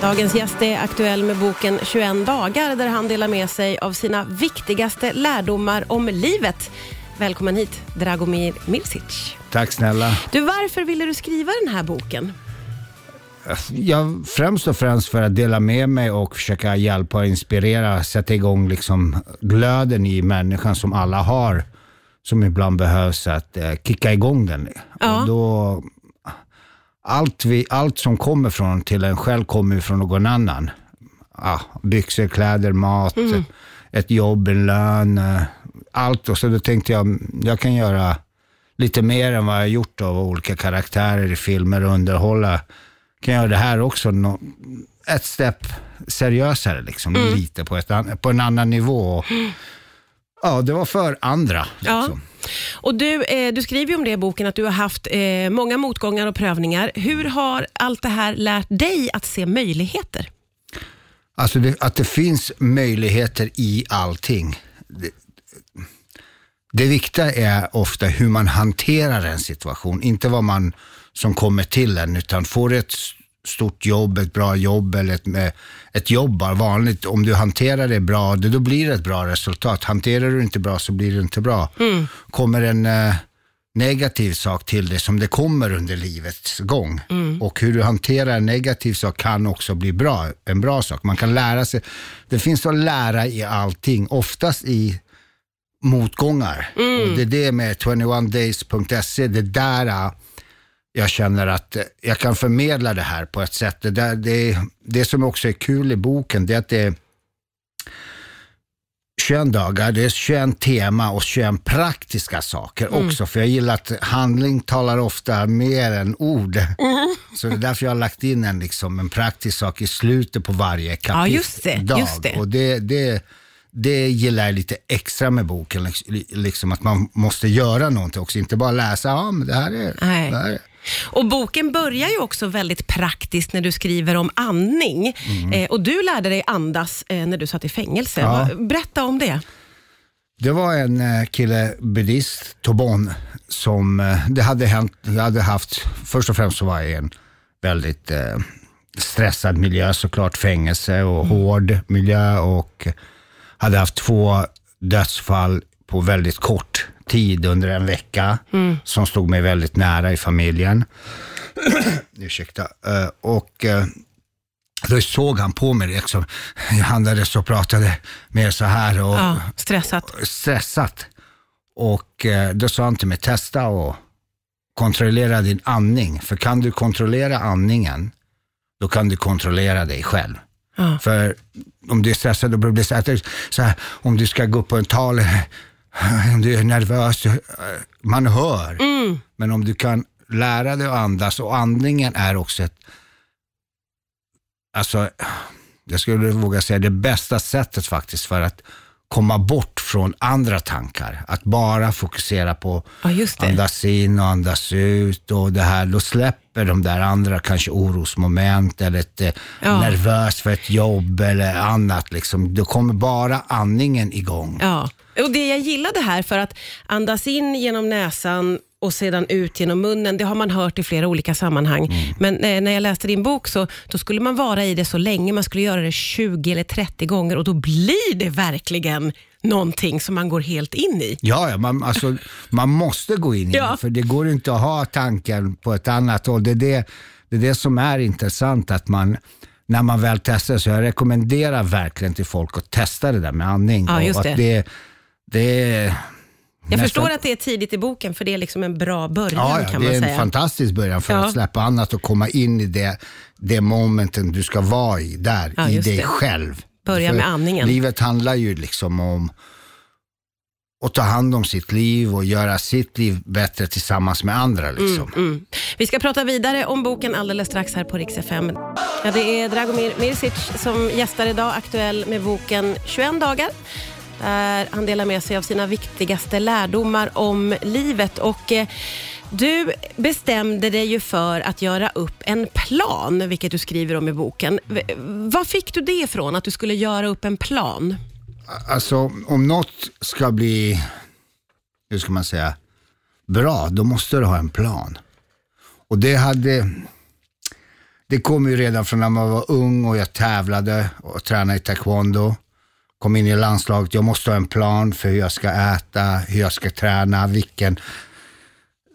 Dagens gäst är aktuell med boken 21 dagar där han delar med sig av sina viktigaste lärdomar om livet. Välkommen hit, Dragomir Mirsic. Tack snälla. Du, varför ville du skriva den här boken? Ja, främst och främst för att dela med mig och försöka hjälpa och inspirera, sätta igång liksom glöden i människan som alla har, som ibland behövs att eh, kicka igång den. Ja. Och då, allt, vi, allt som kommer från till en själv kommer från någon annan. Ja, byxor, kläder, mat, ett jobb, en lön, eh, allt. Och så då tänkte jag, jag kan göra lite mer än vad jag gjort av olika karaktärer i filmer och underhålla. Kan jag göra det här också nå- ett steg seriösare, liksom, lite på, ett, på en annan nivå. Ja, det var för andra. Ja. Liksom. Och du, eh, du skriver ju om det i boken att du har haft eh, många motgångar och prövningar. Hur har allt det här lärt dig att se möjligheter? Alltså det, att det finns möjligheter i allting. Det, det viktiga är ofta hur man hanterar en situation, inte vad man som kommer till en, utan får ett stort jobb, ett bra jobb eller ett, ett jobb bara vanligt, om du hanterar det bra, då blir det ett bra resultat. Hanterar du inte bra så blir det inte bra. Kommer en eh, negativ sak till det som det kommer under livets gång och hur du hanterar en negativ sak kan också bli bra, en bra sak. Man kan lära sig, det finns att lära i allting, oftast i motgångar. Och det är det med 21days.se, det där äh, jag känner att jag kan förmedla det här på ett sätt. Det, där, det, det som också är kul i boken, det är att det är 21 dagar, det är 21 tema och 21 praktiska saker också. För jag gillar att handling talar ofta mer än ord. Så det är därför jag har lagt in en, liksom, en praktisk sak i slutet på varje kapitel. just det, dag. just det. Och det, det, det gillar jag lite extra med boken, liks- liksom att man måste göra någonting också. Inte bara läsa, ja men det här är... Nej. Det här är. Och Boken börjar ju också väldigt praktiskt när du skriver om andning. Eh, och Du lärde dig andas eh, när du satt i fängelse. Ja. Berätta om det. Det var en eh, kille, buddhist, Tobon, som, eh, det hade hänt, jag hade haft, först och främst så var jag i en väldigt eh, stressad miljö såklart, fängelse och hård miljö och hade haft två dödsfall på väldigt kort tid under en vecka som stod mig väldigt nära i familjen. Ursäkta. Eh, och eh, då såg han på mig, liksom. jag andades och pratade mer så här. Och, Ja, stressat. stressat. Och eh, då sa han till mig, testa och kontrollera din andning. För kan du kontrollera andningen, då kan du kontrollera dig själv. Ja. För om du är stressad, då blir det så här, om du ska gå upp på en tal, om du är nervös, eh, man hör. Men om du kan lära dig att andas, och andningen är också ett, alltså, jag skulle våga säga det bästa sättet faktiskt för att komma bort från andra tankar. Att bara fokusera på Ja, andas in och andas ut och det här. Då släpper de där andra kanske orosmoment eller ett eh, Ja. nervös för ett jobb eller annat. Liksom. Då kommer bara andningen igång. Ja. Och Det jag gillade här, för att andas in genom näsan och sedan ut genom munnen, det har man hört i flera olika sammanhang. Mm. Men eh, när jag läste din bok så då skulle man vara i det så länge, man skulle göra det 20 eller 30 gånger och då blir det verkligen någonting som man går helt in i. Ja, ja man, alltså, man måste gå in i Ja. det, för det går inte att ha tanken på ett annat håll. Det är det, det är det som är intressant, att man när man väl testar, så jag rekommenderar verkligen till folk att testa det där med andning. Ja, Och just att det. det, det Jag nästan- förstår att det är tidigt i boken, för det är liksom en bra början Ja, ja kan det man är en fantastisk början för Ja. att släppa annat och komma in i det, det momenten du ska vara i, där, i dig det. själv. Börja med andningen. Livet handlar ju liksom om att ta hand om sitt liv och göra sitt liv bättre tillsammans med andra. Liksom. Mm. Vi ska prata vidare om boken alldeles strax här på Rix FM. Ja, det är Dragomir Mirsic som gästar idag, aktuell med boken 21 dagar. Där han delar med sig av sina viktigaste lärdomar om livet. Och eh, du bestämde dig ju för att göra upp en plan, vilket du skriver om i boken. V- Var fick du det ifrån, att du skulle göra upp en plan? Alltså om något ska bli, hur ska man säga, bra, då måste du ha en plan. Och det hade, det kom ju redan från när man var ung och jag tävlade och tränade i taekwondo. Kom in i landslaget, jag måste ha en plan för hur jag ska äta, hur jag ska träna, vilken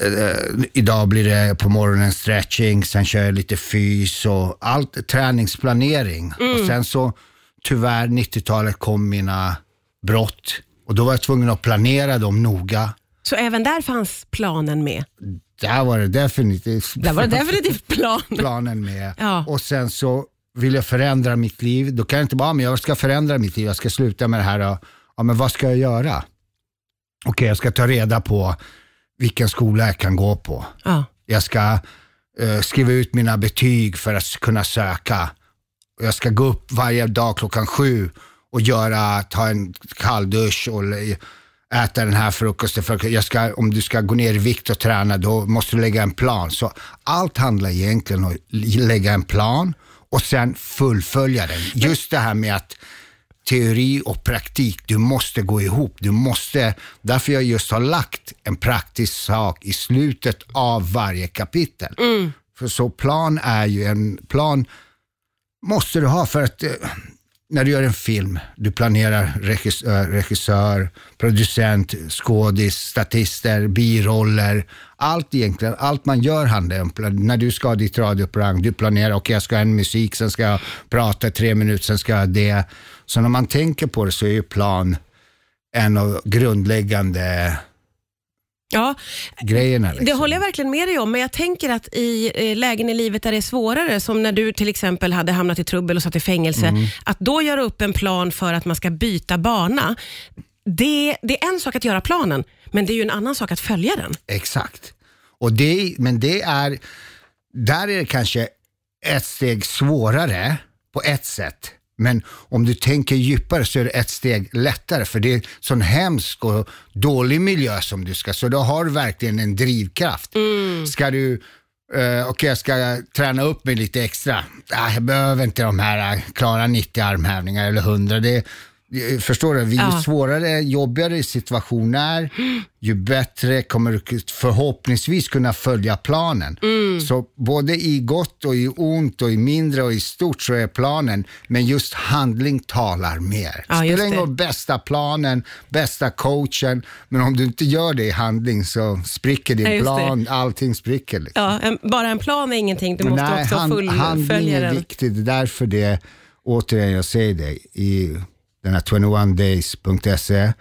eh, idag blir det på morgonen stretching, sen kör jag lite fys och allt träningsplanering. Och sen så tyvärr 90-talet kom mina brott och då var jag tvungen att planera dem noga. Så även där fanns planen med? Där var det definitivt Där var det definitivt plan. planen med. Ja. Och sen så vill jag förändra mitt liv. Då kan jag inte bara, "Ah, men jag ska förändra mitt liv, jag ska sluta med det här. och- Ja, men vad ska jag göra? Okej, jag ska ta reda på vilken skola jag kan gå på. Ja. Jag ska eh, skriva ut mina betyg för att kunna söka. Jag ska gå upp varje dag klockan sju och göra, ta en kalldusch och äta den här frukosten. För jag ska, om du ska gå ner i vikt och träna, då måste du lägga en plan. Så allt handlar egentligen om att lägga en plan och sen fullfölja den. Just det här med att teori och praktik, du måste gå ihop. Du måste, därför jag just har lagt en praktisk sak i slutet av varje kapitel. För så plan är ju en plan, måste du ha för att eh, när du gör en film, du planerar regissör, eh, regissör producent, skådis, statister, biroller. Allt egentligen, allt man gör handlar om, när du ska ha ditt radioprogram, du planerar, okej jag ska ha en musik, sen ska jag prata tre minuter, sen ska jag ha det. Så när man tänker på det så är ju plan en av grundläggande Ja, grejerna. Liksom. det håller jag verkligen med dig om, men jag tänker att i eh, lägen i livet där det är svårare, som när du till exempel hade hamnat i trubbel och satt i fängelse, Mm. att då göra upp en plan för att man ska byta bana, det, det är en sak att göra planen, men det är ju en annan sak att följa den. Exakt. Och det, men det är, där är det kanske ett steg svårare på ett sätt. Men om du tänker djupare så är det ett steg lättare för det är sån hemsk och dålig miljö som du ska, så då har du verkligen en drivkraft. Ska du, uh, okej jag ska träna upp mig lite extra, ah, jag behöver inte de här eh, klara 90 armhävningar eller 100. Det, det- Förstår du? Ju Ja. svårare, jobbigare situation är, ju bättre kommer du förhoppningsvis kunna följa planen. Mm. Så både i gott och i ont och i mindre och i stort så är planen, men just handling talar mer. Ja, Spelar ingen roll bästa planen, bästa coachen, men om du inte gör det i handling så spricker din Ja, just det. plan, allting spricker. Liksom. Ja, en, bara en plan är ingenting, du måste Nej, också hand- handling fullfölja är den. viktigt. Det är därför det, återigen jag säger det, i den här 21days.se,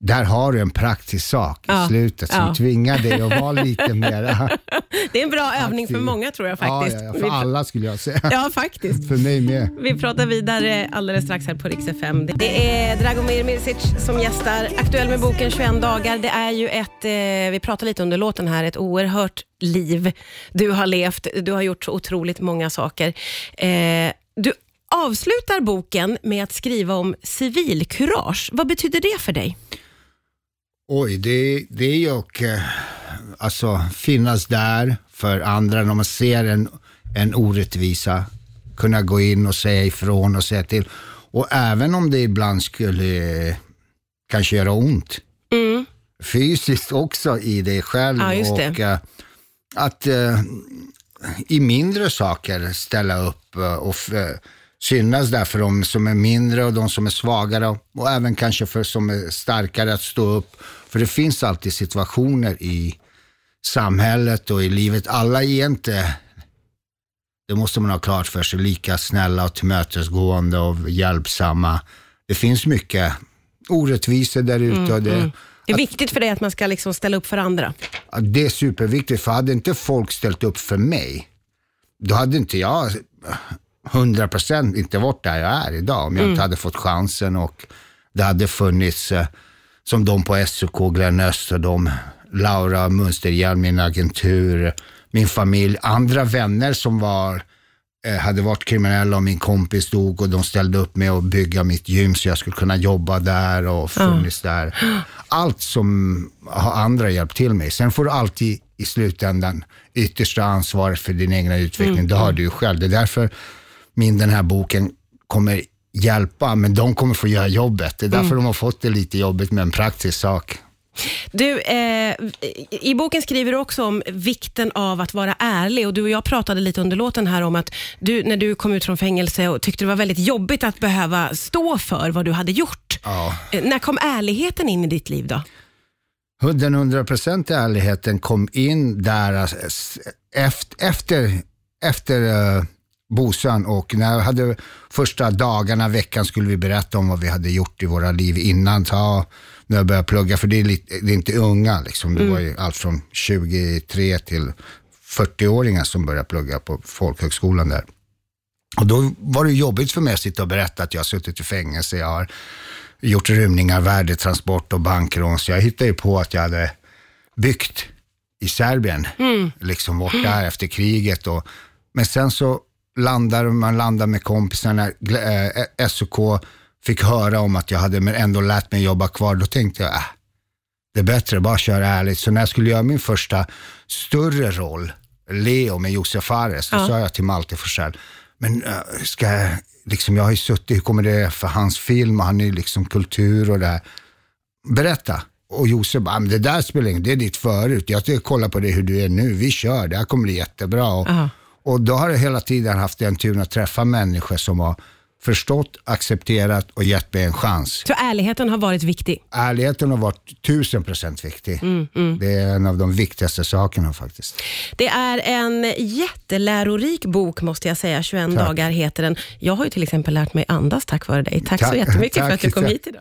där har du en praktisk sak i Ja, slutet som ja. tvingar dig att vara lite mera Det är en bra övning för aktiv. många tror jag Ja, faktiskt. ja, ja, för alla skulle jag säga. ja, faktiskt. För mig med. Vi pratar vidare alldeles strax här på Rix FM. Det är Dragomir Mirsic som gästar, aktuell med boken 21 dagar. Det är ju ett, eh, vi pratar lite under låten här, ett oerhört liv du har levt. Du har gjort så otroligt många saker. Eh, du avslutar boken med att skriva om civilkurage. Vad betyder det för dig? Oj, det, det är att eh, alltså, finnas där för andra när man ser en, en orättvisa, kunna gå in och säga ifrån och säga till. Och även om det ibland skulle eh, kanske göra ont, Mm. fysiskt också i dig själv. Ja, just det. och eh, att i mindre saker ställa upp och synas där för de som är mindre och de som är svagare och även kanske för som är starkare att stå upp. För det finns alltid situationer i samhället och i livet. Alla är inte, det måste man ha klart för sig, lika snälla och tillmötesgående och hjälpsamma. Det finns mycket orättvisor där ute och det, Det är viktigt för dig att man ska liksom ställa upp för andra. Det är superviktigt, för hade inte folk ställt upp för mig, då hade inte jag 100% inte varit där jag är idag. Om jag inte hade fått chansen och det hade funnits, eh, som de på SOK, Glenn Öster, de, Laura Munsterhjelm, min agentur, min familj, andra vänner som var eh, hade varit kriminella och min kompis dog och de ställde upp med att bygga mitt gym så jag skulle kunna jobba där och funnits där. Allt som har andra hjälpt till med. Sen får du alltid i slutändan yttersta ansvaret för din egna utveckling. Det har du ju själv. Det är därför min, den här boken kommer hjälpa, men de kommer få göra jobbet. Det är därför de har fått det lite jobbigt med en praktisk sak. Du, eh, I boken skriver du också om vikten av att vara ärlig. Och Du och jag pratade lite under låten här om att du, när du kom ut från fängelse och tyckte det var väldigt jobbigt att behöva stå för vad du hade gjort. Ja. Eh, När kom ärligheten in i ditt liv då? Den hundraprocentiga ärligheten kom in där s- efter, efter, efter uh, Bosan och när jag hade första dagarna, veckan skulle vi berätta om vad vi hade gjort i våra liv innan. Ta, när jag började plugga, för det är, lite, det är inte unga, liksom. det var ju allt från 23 till 40-åringar som började plugga på folkhögskolan där. Och då var det jobbigt för mig att sitta och berätta att jag har suttit i fängelse, jag har gjort rymningar, värdetransport och bankrån. Så jag hittade ju på att jag hade byggt i Serbien, liksom bort där efter kriget. Och, men sen så landar man landar med kompisarna, Gl- eh, SOK fick höra om att jag hade men ändå lärt mig jobba kvar. Då tänkte jag, äh, det är bättre, bara köra ärligt. Så när jag skulle göra min första större roll, Leo med Josef Fares, Ja. sa jag till Malte Forsell, men äh, ska jag, liksom, jag har ju suttit, hur kommer det för hans film och han är ju liksom kultur och det här. Berätta. Och Josef bara, "Ah, det där spelar ingen det är ditt förut. Jag ska kolla på det hur du är nu, vi kör, det här kommer bli jättebra. Och, Ja. Och då har jag hela tiden haft den turen att träffa människor som har förstått, accepterat och gett mig en chans. Så ärligheten har varit viktig. Ärligheten har varit tusen procent viktig. Mm, Det är en av de viktigaste sakerna faktiskt. Det är en jättelärorik bok måste jag säga. 21 Tack. dagar heter den. Jag har ju till exempel lärt mig andas tack vare dig. Tack, så Tack. jättemycket för Tack. att du kom hit idag.